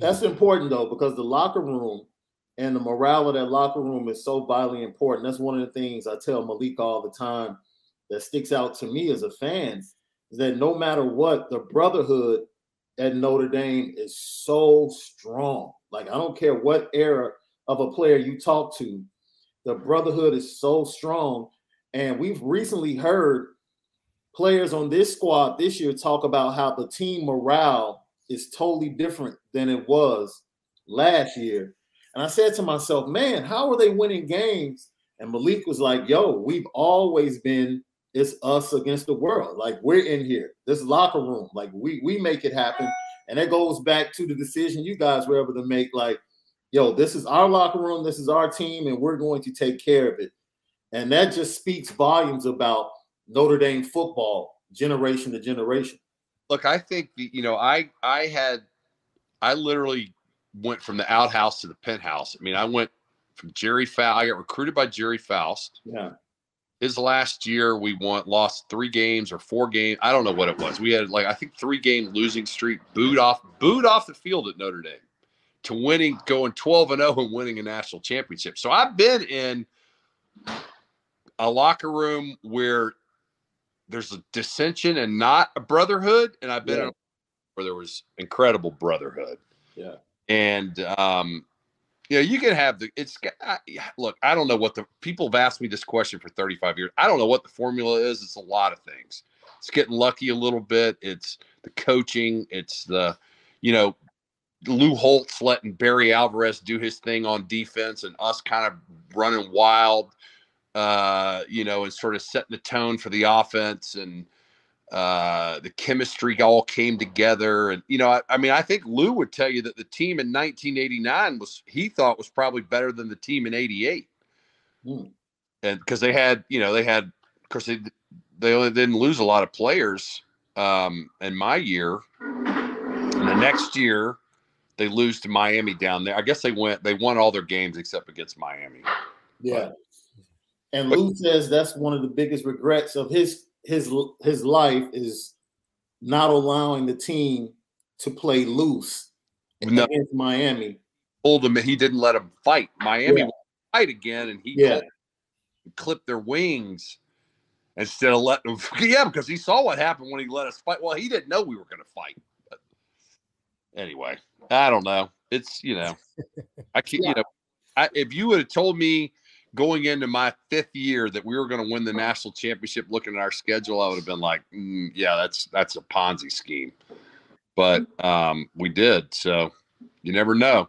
That's important though, because the locker room and the morale of that locker room is so vitally important. That's one of the things I tell Malik all the time that sticks out to me as a fan is that no matter what, the brotherhood at Notre Dame is so strong. Like I don't care what era of a player you talk to, the brotherhood is so strong. And we've recently heard players on this squad this year talk about how the team morale is totally different than it was last year. And I said to myself, man, how are they winning games? And Malik was like, yo, we've always been it's us against the world. Like we're in here, this locker room, like we we make it happen. And that goes back to the decision you guys were able to make, like, yo, this is our locker room, this is our team, and we're going to take care of it. And that just speaks volumes about Notre Dame football, generation to generation look, I think the you know, I I had I literally went from the outhouse to the penthouse. I mean, I went from Gerry Faust. I got recruited by Gerry Faust. Yeah. His last year, we won, lost three games or four games. I don't know what it was. We had like I think three game losing streak, booed off, booed off the field at Notre Dame, to winning, going twelve and zero oh and winning a national championship. So I've been in a locker room where there's a dissension and not a brotherhood. And I've been yeah. where there was incredible brotherhood. Yeah. And um, you know, you can have the it's I, look, I don't know what the people have asked me this question for 35 years. I don't know what the formula is. It's a lot of things. It's getting lucky a little bit. It's the coaching, it's the, you know, Lou Holtz letting Barry Alvarez do his thing on defense and us kind of running wild uh, you know, and sort of setting the tone for the offense and uh, the chemistry all came together. And, you know, I, I, mean, I think Lou would tell you that the team in 1989 was, he thought was probably better than the team in 88. Hmm. And because they had, you know, they had, of course, they, they only didn't lose a lot of players um, in my year. And the next year, they lose to Miami down there. I guess they went, they won all their games except against Miami. Yeah. But, and Lou says that's one of the biggest regrets of his his his life is not allowing the team to play loose no. against Miami. Told him he didn't let him fight. Miami yeah. fight again, and he yeah. clipped their wings instead of letting them. Yeah, because he saw what happened when he let us fight. Well, he didn't know we were going to fight. But anyway, I don't know. It's you know, I can't. Yeah. You know, I, if you would have told me going into my fifth year that we were going to win the national championship looking at our schedule i would have been like mm, yeah that's that's a ponzi scheme. But um, we did so you never know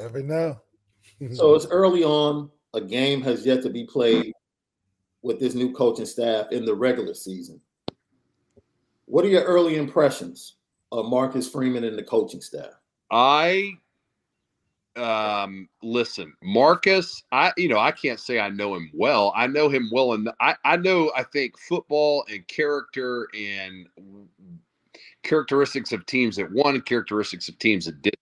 Never know. so it's early on. A game has yet to be played with this new coaching staff in the regular season. What are your early impressions of Marcus Freeman and the coaching staff? I um listen marcus i you know i can't say i know him well i know him well and i i know i think football and character and characteristics of teams that won characteristics of teams that did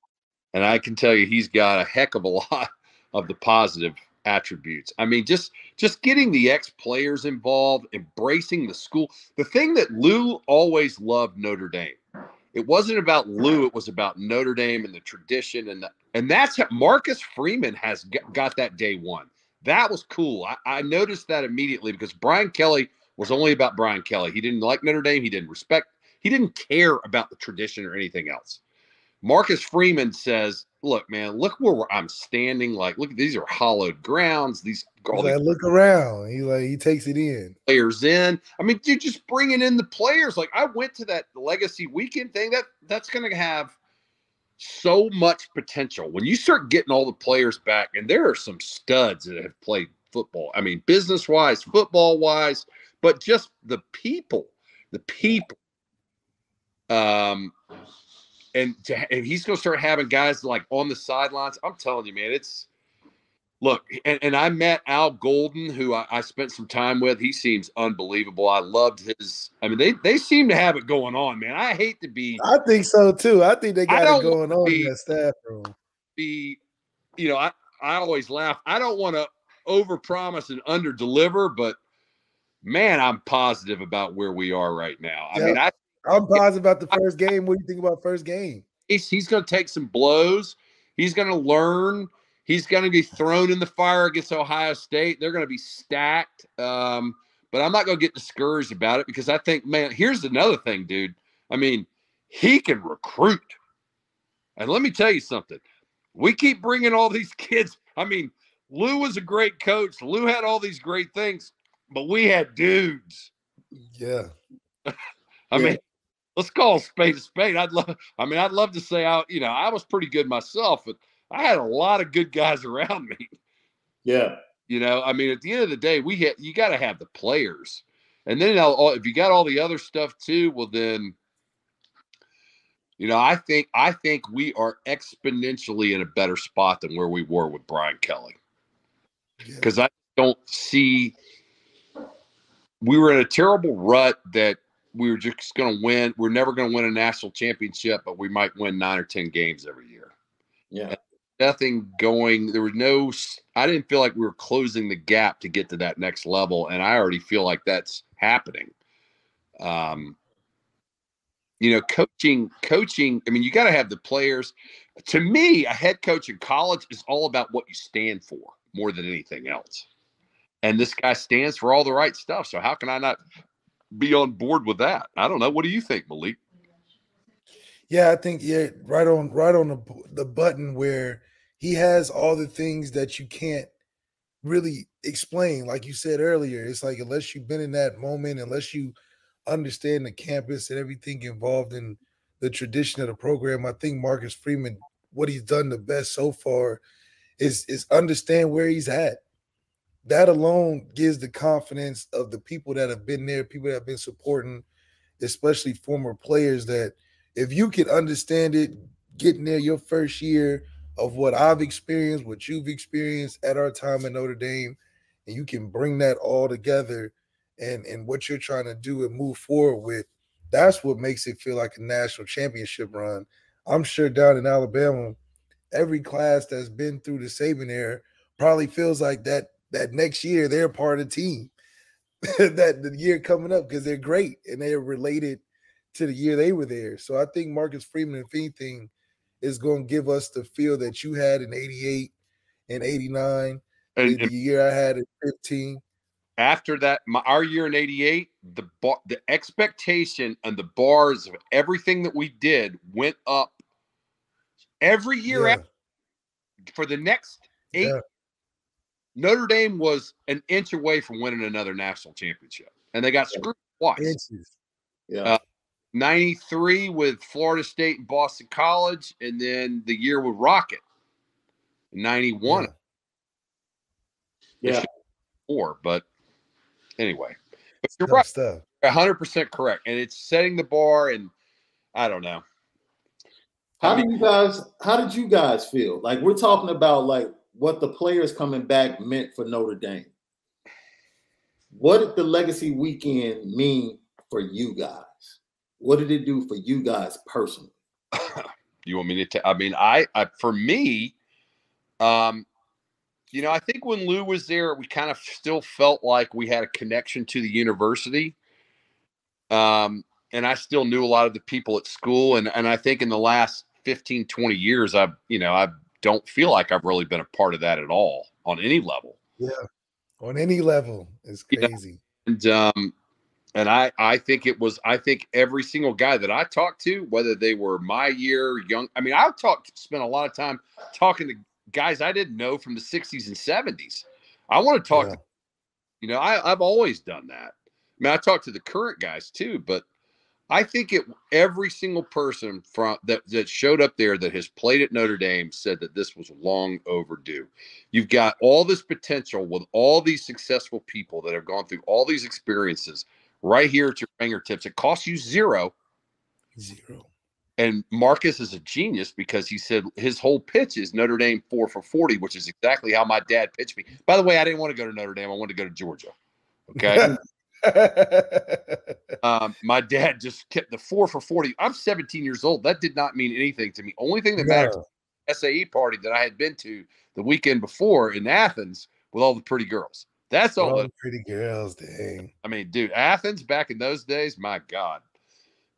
and I can tell you he's got a heck of a lot of the positive attributes. I mean, just just getting the ex players involved, embracing the school. The thing that Lou always loved Notre Dame. It wasn't about Lou. It was about Notre Dame and the tradition, and the, and that's Marcus Freeman has got that day one. That was cool. I, I noticed that immediately because Brian Kelly was only about Brian Kelly. He didn't like Notre Dame. He didn't respect. He didn't care about the tradition or anything else. Marcus Freeman says, "Look, man, look where I'm standing. Like, look, these are hollowed grounds. These all like, look around. He like he takes it in. Players in. I mean, you're just bringing in the players. Like, I went to that legacy weekend thing. That that's going to have so much potential when you start getting all the players back. And there are some studs that have played football. I mean, business wise, football wise, but just the people, the people. Um, and, to, and he's going to start having guys like on the sidelines. I'm telling you, man, it's look. And, and I met Al Golden, who I, I, spent some time with. He seems unbelievable. I loved his. I mean, they they seem to have it going on, man. I hate to be. I think so too. I think they got it going on be, in that staff room. Be, you know, I I always laugh. I don't want to overpromise and underdeliver, but man, I'm positive about where we are right now. I mean, I I'm positive about the first game. What do you think about first game? He's, he's going to take some blows. He's going to learn. He's going to be thrown in the fire against Ohio State. They're going to be stacked. Um, but I'm not going to get discouraged about it because I think, man, here's another thing, dude. I mean, he can recruit. And let me tell you something. We keep bringing all these kids. I mean, Lou was a great coach. Lou had all these great things, but we had dudes. Yeah. I yeah. mean, let's call a spade a spade. I'd love, I mean, I'd love to say I, you know, I was pretty good myself, but I had a lot of good guys around me. Yeah. You know, I mean, at the end of the day, we had, you got to have the players. And then all, oh, if you got all the other stuff too, well, then, you know, I think, I think we are exponentially in a better spot than where we were with Brian Kelly. Because yeah. I don't see. We were in a terrible rut that we were just going to win. We're never going to win a national championship, but we might win nine or ten games every year. Yeah. Nothing going. There was no. I didn't feel like we were closing the gap to get to that next level, and I already feel like that's happening. Um, you know, coaching, coaching. I mean, you got to have the players. To me, a head coach in college is all about what you stand for more than anything else. And this guy stands for all the right stuff. So how can I not be on board with that? I don't know. What do you think, Malik? Yeah, I think yeah, right on, right on the the button where he has all the things that you can't really explain. Like you said earlier, it's like unless you've been in that moment, unless you understand the campus and everything involved in the tradition of the program. I think Marcus Freeman, what he's done the best so far is is understand where he's at. That alone gives the confidence of the people that have been there, people that have been supporting, especially former players, that if you can understand it, getting there your first year of what I've experienced, what you've experienced at our time in Notre Dame, and you can bring that all together and and what you're trying to do and move forward with, that's what makes it feel like a national championship run. I'm sure down in Alabama, every class that's been through the Saban era probably feels like that that next year they're part of the team. that the year coming up because they're great and they're related to the year they were there. So I think Marcus Freeman, if anything, is going to give us the feel that you had in 88 and 89, and, the year I had in 15 after that, my, our year in '88, the bar, the expectation and the bars of everything that we did went up every year yeah. after, for the next eight. Yeah. Notre Dame was an inch away from winning another national championship, and they got screwed twice. Inches. Yeah. Uh, 93 with Florida State and Boston College, and then the year with Rocket, 91. Yeah. yeah. Four, but anyway, but you're right. Stuff. 100% correct. And it's setting the bar, and I don't know. How do you guys, how did you guys feel? Like, we're talking about like what the players coming back meant for Notre Dame. What did the legacy weekend mean for you guys? What did it do for you guys personally? you want me to? I mean, I, I for me, um, you know, I think when Lou was there, we kind of still felt like we had a connection to the university. Um, and I still knew a lot of the people at school. And, and I think in the last 15, 20 years, I've, you know, I don't feel like I've really been a part of that at all on any level. Yeah. On any level. It's crazy. and, um, and I, I think it was, I think every single guy that I talked to, whether they were my year, young, I mean, I talked, spent a lot of time talking to guys I didn't know from the 60s and 70s. I want to talk yeah. to, you know, I, I've always done that. I mean, I talk to the current guys too, but I think it every single person from that that showed up there that has played at Notre Dame said that this was long overdue. You've got all this potential with all these successful people that have gone through all these experiences right here at your fingertips. It costs you zero. Zero. And Marcus is a genius because he said his whole pitch is Notre Dame four for 40, which is exactly how my dad pitched me. By the way, I didn't want to go to Notre Dame. I wanted to go to Georgia. Okay. um, my dad just kept the four for 40. I'm 17 years old. That did not mean anything to me. Only thing that no. mattered SAE party that I had been to the weekend before in Athens with all the pretty girls. That's all. all the pretty girls, dang. I mean, dude, Athens back in those days, my God.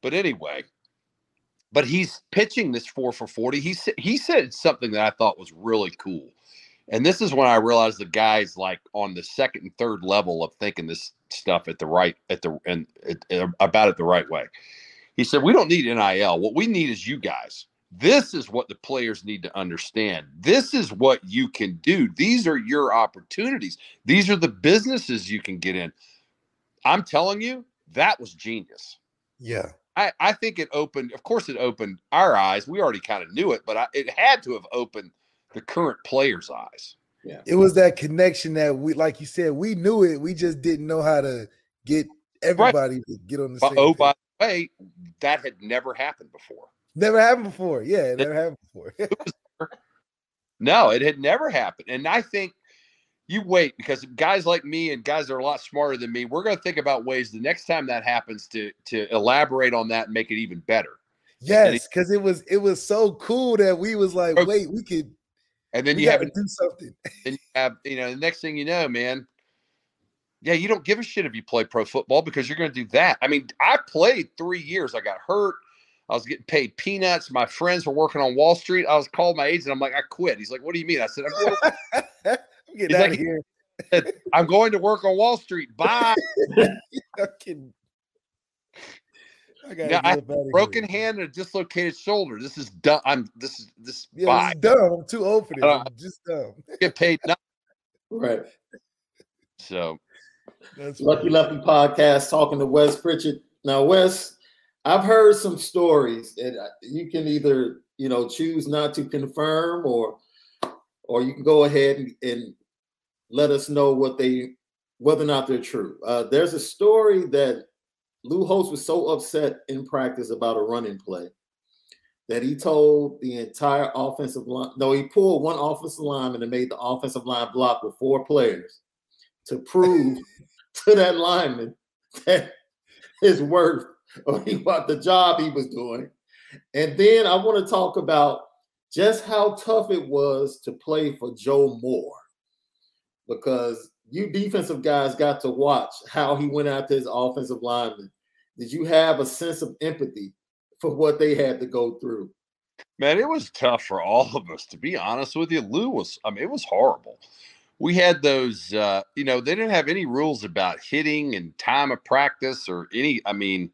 But anyway, but he's pitching this four for 40. He, he said something that I thought was really cool. And this is when I realized the guy's like on the second and third level of thinking this stuff at the right, at the, and about it the right way. He said, We don't need NIL. What we need is you guys. This is what the players need to understand. This is what you can do. These are your opportunities. These are the businesses you can get in. I'm telling you, that was genius. Yeah. I, I think it opened, of course, it opened our eyes. We already kind of knew it, but I, it had to have opened the current players' eyes. Yeah. It was that connection that we, like you said, we knew it. We just didn't know how to get everybody right. to get on the same. Oh, by the way, that had never happened before. Never happened before. Yeah, it never happened before. no, it had never happened. And I think you wait because guys like me and guys that are a lot smarter than me, we're going to think about ways the next time that happens to to elaborate on that and make it even better. Yes, because it was it was so cool that we was like, oh wait, we could. And then we you have to do something. and you have you know the next thing you know, man. Yeah, you don't give a shit if you play pro football because you're going to do that. I mean, I played three years. I got hurt. I was getting paid peanuts. My friends were working on Wall Street. I was called my agent. I'm like, I quit. He's like, What do you mean? I said, I'm going, I'm getting He's out like- of here. I'm going to work on Wall Street. Bye. I'm kidding. I got Yeah, I Broken hand and a dislocated shoulder. This is dumb. I'm this is this Yeah, bye. it's dumb. I'm too old for this. I'm just dumb. Get paid nothing. Right. So That's Lucky funny. Lefty podcast talking to Wes Pritchett. Now, Wes, I've heard some stories, and uh, you can either you know choose not to confirm, or or you can go ahead and, and let us know what they whether or not they're true. Uh, there's a story that Lou Holtz was so upset in practice about a running play that he told the entire offensive line. No, he pulled one offensive lineman and made the offensive line block with four players to prove to that lineman that his worth or he, what the job he was doing. And then I want to talk about just how tough it was to play for Joe Moore because you defensive guys got to watch how he went after his offensive lineman. Did you have a sense of empathy for what they had to go through? man, it was tough for all of us, to be honest with you. Lou was I mean, it was horrible. We had those uh, you know, they didn't have any rules about hitting and time of practice or any I mean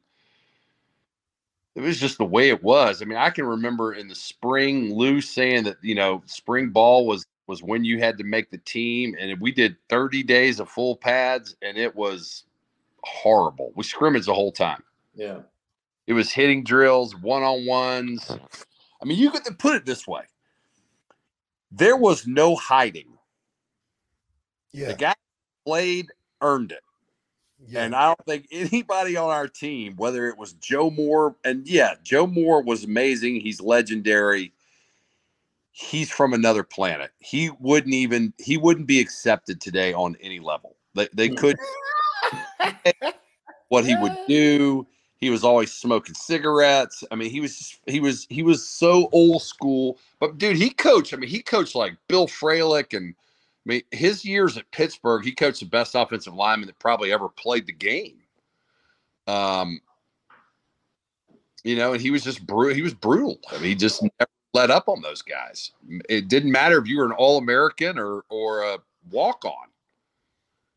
it was just the way it was. I mean, I can remember in the spring Lou saying that, you know, spring ball was was when you had to make the team and we did 30 days of full pads and it was horrible. We scrimmaged the whole time. Yeah. It was hitting drills, one on ones. I mean, you could put it this way there was no hiding. Yeah. The guy played, earned it. yeah. And I don't think anybody on our team, whether it was Joe Moore, and yeah, Joe Moore was amazing. He's legendary. He's from another planet. He wouldn't even he wouldn't be accepted today on any level. They they could what he would do. He was always smoking cigarettes. I mean, he was just, he was he was so old school. But dude, he coached. I mean, he coached like Bill Fralic and I mean, his years at Pittsburgh, he coached the best offensive lineman that probably ever played the game. Um, you know, and he was just brutal. He was brutal. I mean, he just never let up on those guys. It didn't matter if you were an All American or or a walk on.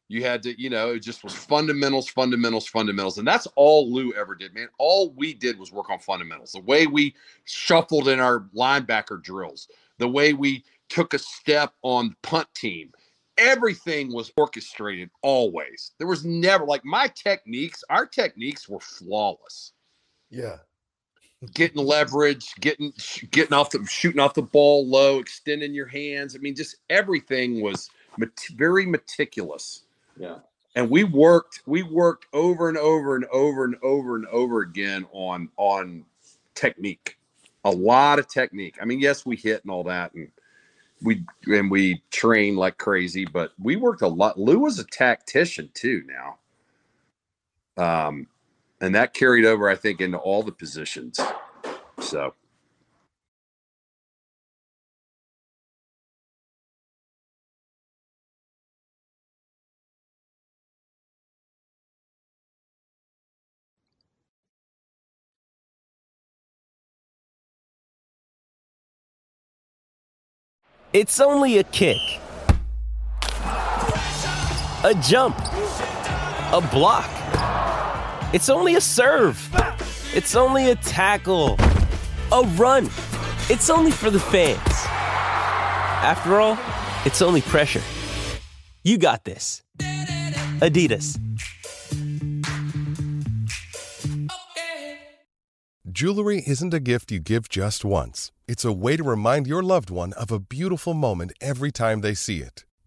You had to, you know, it just was fundamentals, fundamentals, fundamentals. And that's all Lou ever did, man. All we did was work on fundamentals. The way we shuffled in our linebacker drills, the way we took a step on punt team. Everything was orchestrated always. There was never like my techniques, our techniques were flawless. yeah. Getting leverage, getting getting off the shooting off the ball low, extending your hands. I mean, just everything was mat- very meticulous Yeah. and we worked we worked over and over and over and over and over again on on technique a lot of technique i mean yes we hit and all that and we and we train like crazy but we worked a lot lou was a tactician too now um and that carried over i think into all the positions. So. It's only a kick, a jump, a block. It's only a serve. It's only a tackle, a run. It's only for the fans. After all, it's only pressure. You got this. Adidas. Jewelry isn't a gift you give just once. It's a way to remind your loved one of a beautiful moment every time they see it.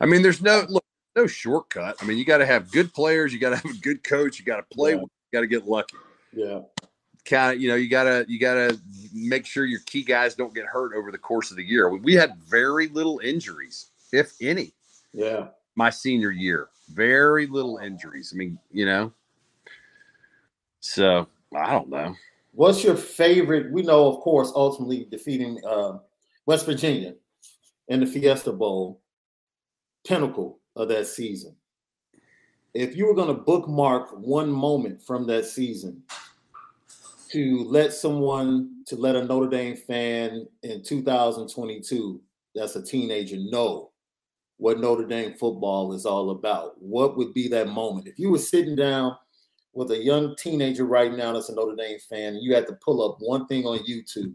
I mean, there's no look, no shortcut. I mean, you got to have good players, you got to have a good coach, you got to play, Yeah. you got to get lucky. Yeah. Kind of, you know, you gotta you gotta make sure your key guys don't get hurt over the course of the year. We, we had very little injuries, if any, Yeah. my senior year. Very little injuries. I mean, you know. So I don't know. What's your favorite? We know, of course, ultimately defeating uh, West Virginia in the Fiesta Bowl, pinnacle of that season. If you were going to bookmark one moment from that season to let someone, to let a Notre Dame fan in 2022, that's a teenager, know what Notre Dame football is all about, what would be that moment? If you were sitting down with a young teenager right now that's a Notre Dame fan, you had to pull up one thing on YouTube,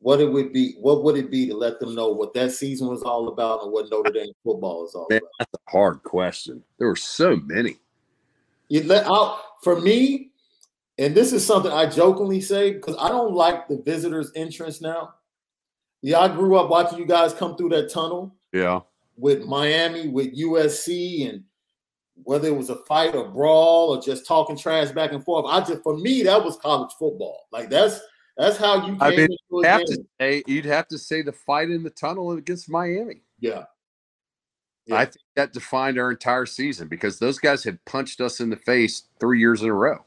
what it would be, what would it be to let them know what that season was all about and what Notre Dame football is all Man, about? that's a hard question. There were so many. You let out for me, and this is something I jokingly say because I don't like the visitors' entrance now. Yeah, I grew up watching you guys come through that tunnel Yeah. with Miami, with USC, and whether it was a fight or brawl or just talking trash back and forth. I just for me that was college football. Like that's that's how you came I mean, a Have game. to say, you'd have to say the fight in the tunnel against Miami. Yeah. Yeah. I think that defined our entire season because those guys had punched us in the face three years in a row.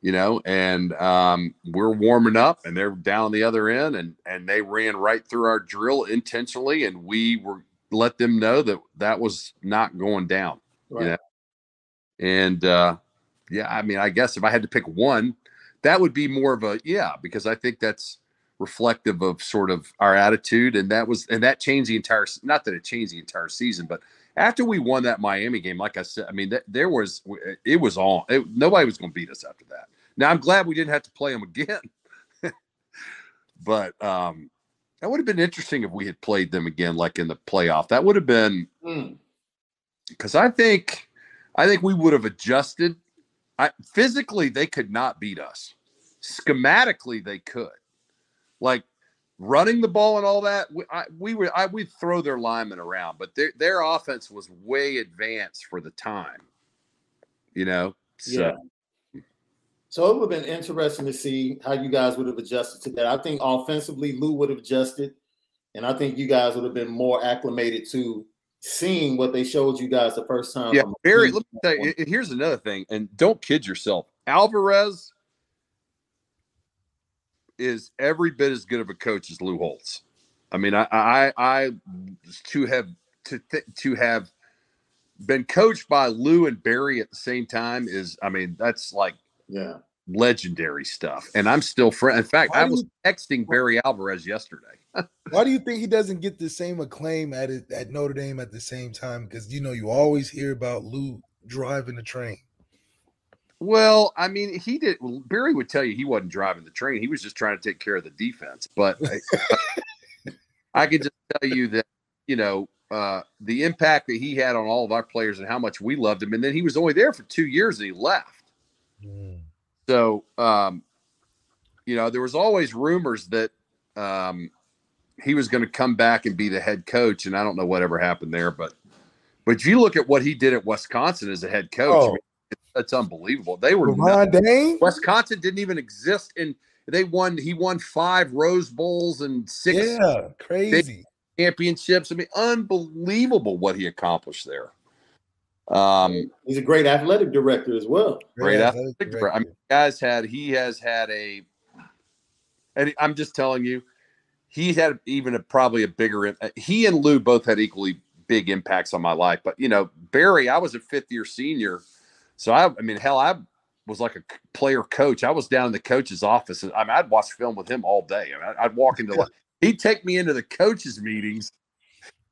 You know, and um, we're warming up, and they're down the other end, and and they ran right through our drill intentionally, and we were let them know that that was not going down. Right. Yeah. And uh, yeah, I mean, I guess if I had to pick one, that would be more of a yeah, because I think that's reflective of sort of our attitude, and that was and that changed the entire. Not that it changed the entire season, but after we won that Miami game, like I said, I mean, that, there was it was on. It, nobody was going to beat us after that. Now I'm glad we didn't have to play them again, but um, that would have been interesting if we had played them again, like in the playoff. That would have been Mm. because I think I think we would have adjusted. I physically they could not beat us. Schematically they could, like running the ball and all that. We, I, we were I we'd throw their linemen around, but their their offense was way advanced for the time. You know, so Yeah. So it would have been interesting to see how you guys would have adjusted to that. I think offensively, Lou would have adjusted, and I think you guys would have been more acclimated to seeing what they showed you guys the first time. yeah, from Barry. team Let me tell you. Here's another thing, and don't kid yourself. Alvarez is every bit as good of a coach as Lou Holtz. I mean, I I, I to have to th- to have been coached by Lou and Barry at the same time is, I mean, that's like Yeah. legendary stuff. And I'm still friend. In fact, I was texting Barry Alvarez yesterday. Why do you think he doesn't get the same acclaim at it, at Notre Dame at the same time? Because you know you always hear about Lou driving the train. Well, I mean, he did. Barry would tell you he wasn't driving the train. He was just trying to take care of the defense. But I, I can just tell you that you know uh, the impact that he had on all of our players and how much we loved him. And then he was only there for two years and he left. So, um, you know, there was always rumors that um, he was going to come back and be the head coach, and I don't know whatever happened there. But, but you look at what he did at Wisconsin as a head coach, I Oh. mean, it's, it's unbelievable. They were Ron Dayne? Wisconsin didn't even exist, and they won. He won five Rose Bowls and six Yeah, crazy. championships. I mean, unbelievable what he accomplished there. Um, He's a great athletic director as well. Great Yeah, athletic athletic director. I mean, guys had he has had a, and I'm just telling you, he had even a probably a bigger. Uh, he and Lou both had equally big impacts on my life. But you know, Barry, I was a fifth year senior, so I, I mean, hell, I was like a player coach. I was down in the coach's office, and I mean, I'd watch film with him all day. I mean, I'd, I'd walk into like he'd take me into the coaches meetings.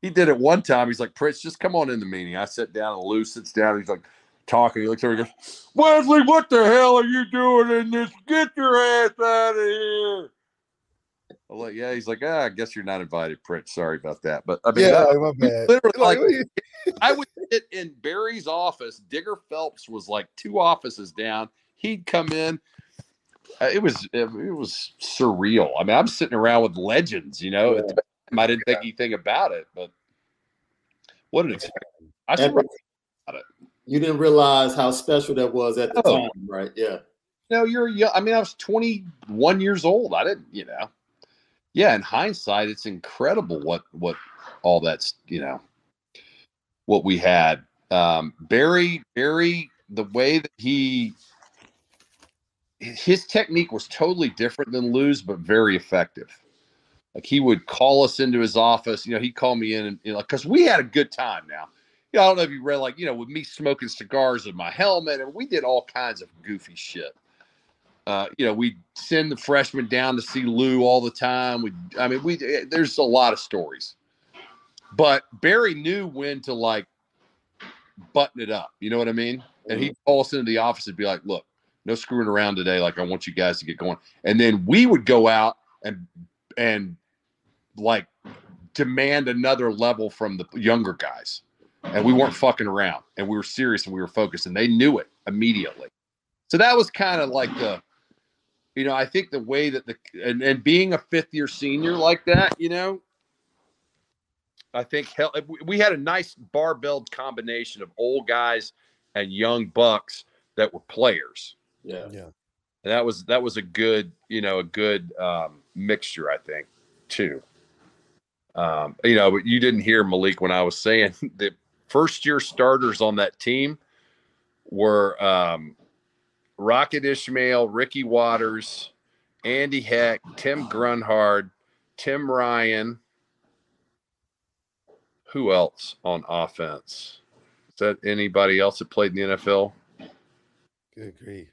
he did it one time. He's like, Prince, just come on in the meeting. I sit down and Lou sits down. He's like talking. He looks over and goes, Wesley, what the hell are you doing in this? Get your ass out of here. I'm like, yeah. He's like, ah, I guess you're not invited, Prince. Sorry about that. But I mean, yeah, my bad. literally, like, I would sit in Barry's office. Digger Phelps was like two offices down. He'd come in. Uh, It was it, it was surreal. I mean, I'm sitting around with legends. You know, At the time, I didn't think anything about it, but what an experience! I And should, you didn't realize how special that was at the time, right? Yeah. No, you're young. I mean, I was 21 years old. I didn't, you know. Yeah, in hindsight, it's incredible what what all that's, you know, what we had. Um Barry, Barry, the way that he his technique was totally different than Lou's, but very effective. Like he would call us into his office. You know, he'd call me in and you know, because we had a good time now. You know, I don't know if you read like, you know, with me smoking cigars in my helmet, and we did all kinds of goofy shit uh, you know, we send the freshmen down to see Lou all the time. We, I mean, we there's a lot of stories, but Barry knew when to like button it up. You know what I mean? And he'd call us into the office and be like, "Look, no screwing around today. Like, I want you guys to get going." And then we would go out and and like demand another level from the younger guys, and we weren't fucking around, and we were serious and we were focused, and they knew it immediately. So that was kind of like the you know, I think the way that the and, and being a fifth year senior like that, you know, I think hell, we- we had a nice barbelled combination of old guys and young bucks that were players, Yeah. yeah. and that was that was a good, you know, a good um, mixture, I think, too. Um, you know, but you didn't hear Malik when I was saying the first year starters on that team were um, Rocket Ismail, Ricky Watters, Andy Heck, Tim Grunhard, Tim Ryan. Who else on offense? Is that anybody else that played in the NFL? Good grief.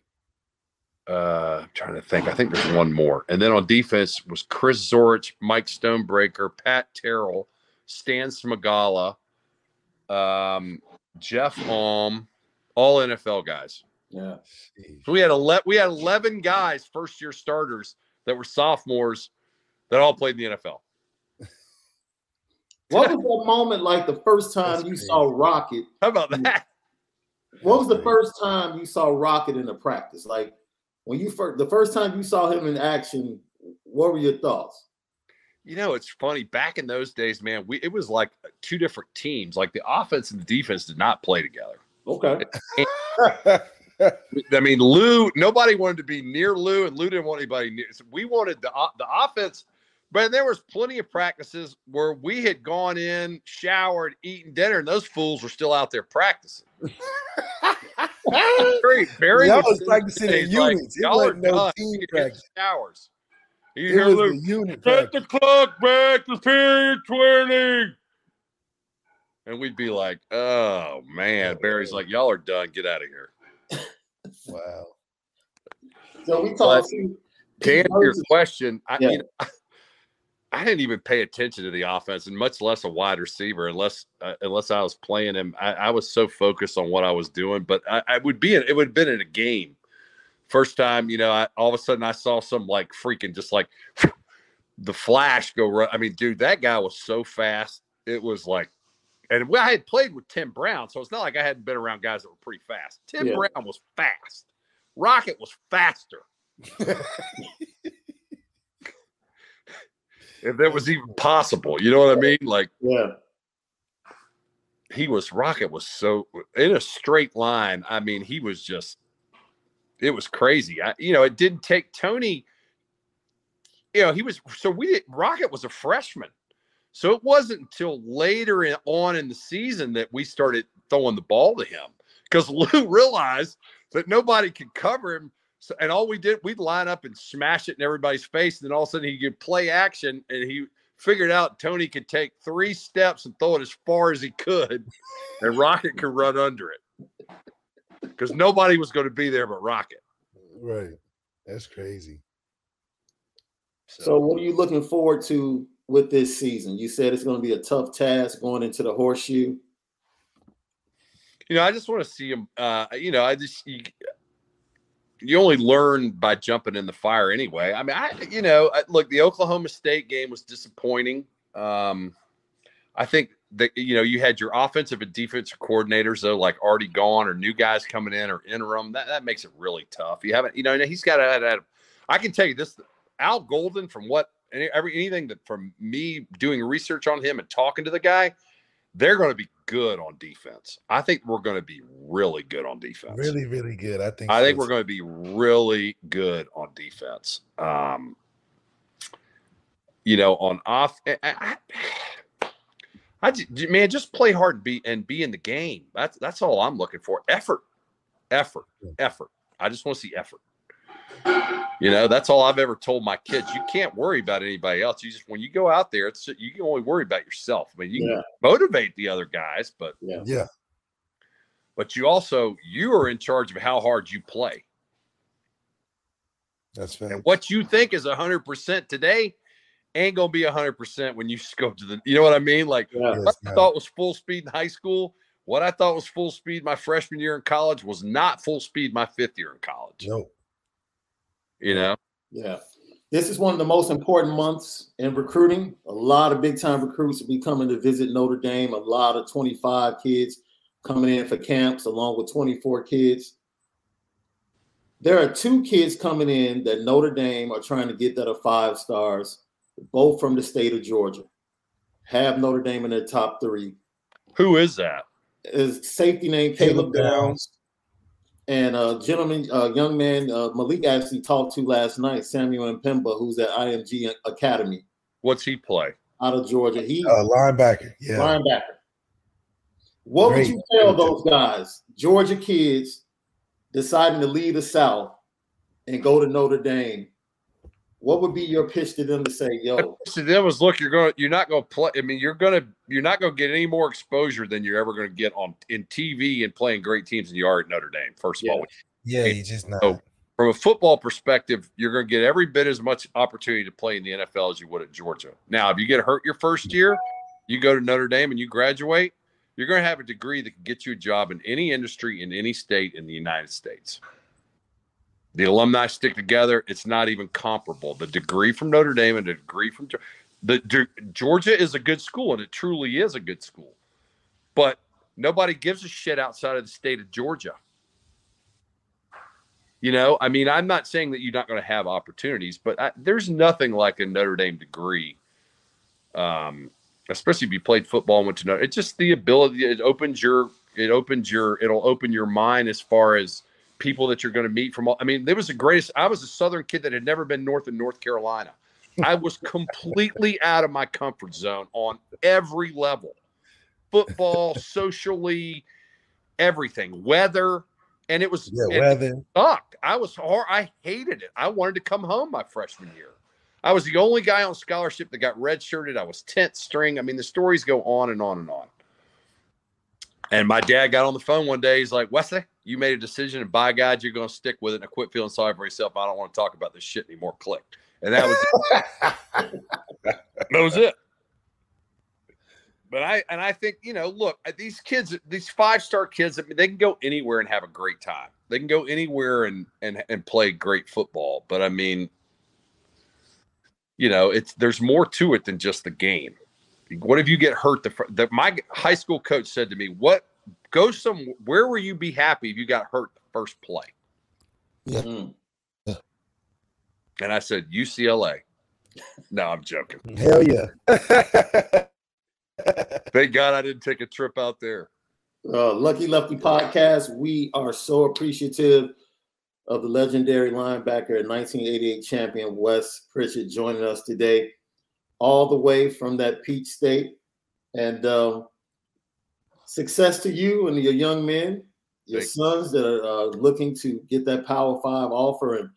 Uh, I'm trying to think. I think there's one more. And then on defense was Chris Zorich, Mike Stonebreaker, Pat Terrell, Stan Smagala, um, Jeff Alm, all NFL guys. Yeah. So we had ele- we had 11 guys, first year starters that were sophomores that all played in the NFL. What was that moment like the first time That's you crazy. saw Rocket? How about that? What was the That's first time you saw Rocket in the practice? Like when you first the first time you saw him in action, what were your thoughts? You know, it's funny. Back in those days, man, we it was like uh, two different teams. Like the offense and the defense did not play together. Okay. I mean, Lou. Nobody wanted to be near Lou, and Lou didn't want anybody near. So we wanted the uh, the offense, but there was plenty of practices where we had gone in, showered, eaten dinner, and those fools were still out there practicing. Very, very. Y'all was practicing in units. It Y'all are wasn't no team the practice. Showers. You It hear was Lou? a unit Set practice. the clock back to period 20. And we'd be like, oh man. Barry's like, y'all are done. Get out of here. Wow. So we talked. To answer your question, I, Yeah. know, I didn't even pay attention to the offense and much less a wide receiver unless uh, unless I was playing him. I, I was so focused on what I was doing, but I, I would be in, it would have been in a game. First time, you know, I, all of a sudden I saw some like freaking just like the flash go run. I mean, dude, that guy was so fast. It was like, and I had played with Tim Brown, so it's not like I hadn't been around guys that were pretty fast. Tim Yeah. Brown was fast. Rocket was faster. if that was even possible. You know what I mean? Like Yeah. he was Rocket was so in a straight line. I mean, he was just it was crazy. I, you know, it didn't take Tony. You know, he was so we did Rocket was a freshman. So it wasn't until later in, on in the season that we started throwing the ball to him because Lou realized that nobody could cover him. So, and all we did, we'd line up and smash it in everybody's face. And then all of a sudden he could play action and he figured out Tony could take three steps and throw it as far as he could, and Rocket could run under it because nobody was going to be there but Rocket. Right. That's crazy. So what are you looking forward to with this season? You said it's going to be a tough task going into the horseshoe. You know, I just want to see him. Uh, you know, I just you, you only learn by jumping in the fire anyway. I mean, I you know, I, look, the Oklahoma State game was disappointing. Um, I think that you know you had your offensive and defensive coordinators though, like already gone, or new guys coming in, or interim. That that makes it really tough. You haven't, you know, he's got to. I can tell you this: Al Golden, from what every anything that from me doing research on him and talking to the guy, they're going to be good on defense. I think we're going to be really good on defense. Really, really good. I think. I so. think we're going to be really good on defense. Um, you know, on off. I, I, I, man, just play hard and be and be in the game. That's that's all I'm looking for. Effort, effort, effort. I just want to see effort. You know, that's all I've ever told my kids. You can't worry about anybody else. You just when you go out there, it's you can only worry about yourself. I mean, you yeah. can motivate the other guys, but yeah. yeah. But you also you are in charge of how hard you play. That's fair. What you think is hundred percent today ain't gonna be hundred percent when you go to the. You know what I mean? Like yeah. what I thought was full speed in high school. What I thought was full speed my freshman year in college was not full speed my fifth year in college. No. You know. Yeah. This is one of the most important months in recruiting. A lot of big time recruits will be coming to visit Notre Dame. A lot of 25 kids coming in for camps, along with 24 kids. There are two kids coming in that Notre Dame are trying to get that are five stars both from the state of Georgia. Have Notre Dame in their top three. Who is that? Is safety name Caleb, Caleb Downs. And a gentleman, a young man, uh, Malik actually talked to last night, Samuel M'Pemba, who's at IMG Academy. What's he play? Out of Georgia. He uh, linebacker. Yeah. Linebacker. What Great. would you tell those guys, Georgia kids, deciding to leave the South and go to Notre Dame what would be your pitch to them to say, "Yo"? To them was, "Look, you're going, you're not going to play. I mean, you're going to, you're not going to get any more exposure than you're ever going to get on in TV and playing great teams than you are at Notre Dame. First yeah. of all, yeah, you just know. So from a football perspective, you're going to get every bit as much opportunity to play in the NFL as you would at Georgia. Now, if you get hurt your first year, you go to Notre Dame and you graduate, you're going to have a degree that can get you a job in any industry in any state in the United States. The alumni stick together. It's not even comparable. The degree from Notre Dame and the degree from the Georgia is a good school, and it truly is a good school. But nobody gives a shit outside of the state of Georgia. You know, I mean, I'm not saying that you're not going to have opportunities, but I, there's nothing like a Notre Dame degree. Um, especially if you played football and went to Notre. It's just the ability. It opens your. It opens your. It'll open your mind as far as people that you're going to meet from all. I mean, there was the greatest. I was a Southern kid that had never been north of North Carolina. I was completely out of my comfort zone on every level football, socially, everything, weather. And it was yeah, weather. sucked. I was hard. I hated it. I wanted to come home my freshman year. I was the only guy on scholarship that got redshirted. I was 10th string. I mean, the stories go on and on and on. And my dad got on the phone one day. He's like, Wesley, you made a decision, and by God, you're going to stick with it and quit feeling sorry for yourself. I don't want to talk about this shit anymore. Click. And that was that was it. But I and I think you know, look, uh, these kids, these five star kids, I mean, they can go anywhere and have a great time. They can go anywhere and and and play great football. But I mean, you know, it's there's more to it than just the game. What if you get hurt? The, the my high school coach said to me, "What go some? Where will you be happy if you got hurt the first play?" Yeah. Mm. yeah. And I said UCLA. No, I'm joking. Hell yeah. Thank God I didn't take a trip out there. Uh, Lucky Lefty podcast. We are so appreciative of the legendary linebacker and 1988 champion Wes Pritchett joining us today all the way from that Peach State. And um, success to you and your young men, your Thanks. sons that are uh, looking to get that Power Five offer and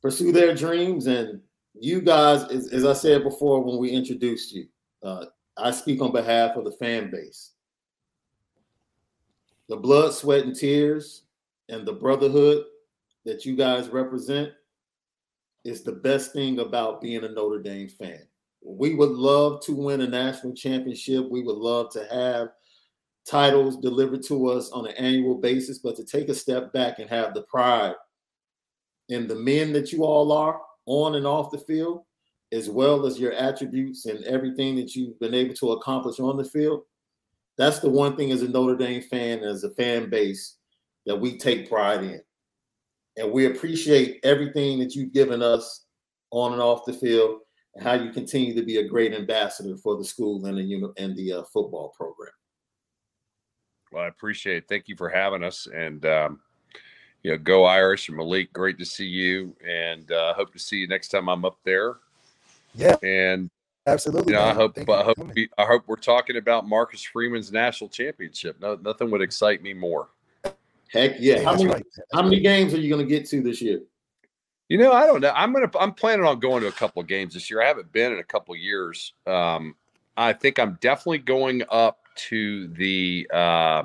pursue their dreams. And you guys, as, as I said before when we introduced you, uh, I speak on behalf of the fan base. The blood, sweat, and tears, and the brotherhood that you guys represent is the best thing about being a Notre Dame fan. We would love to win a national championship. We would love to have titles delivered to us on an annual basis, but to take a step back and have the pride in the men that you all are on and off the field, as well as your attributes and everything that you've been able to accomplish on the field. That's the one thing as a Notre Dame fan, as a fan base, that we take pride in. And we appreciate everything that you've given us on and off the field and how you continue to be a great ambassador for the school and the, and the uh, football program. Well, I appreciate it. Thank you for having us. And, um, you know, go Irish and Malik. Great to see you. And uh, hope to see you next time I'm up there. Yeah. And, absolutely. You know, I hope, I hope, we, I hope we're talking about Marcus Freeman's national championship. No, nothing would excite me more. Heck yeah. How many, right. how many games are you going to get to this year? You know, I don't know. I'm gonna. I'm planning on going to a couple of games this year. I haven't been in a couple of years. Um, I think I'm definitely going up to the uh,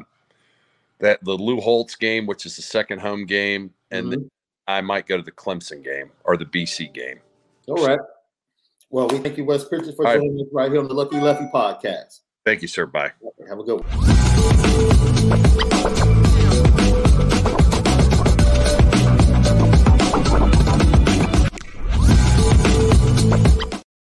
that the Lou Holtz game, which is the second home game, and mm-hmm. I might go to the Clemson game or the BC game. All right. Well, we thank you, Wes Pritchett, for joining right. us right here on the Lucky Lefty podcast. Thank you, sir. Bye. Have a good one.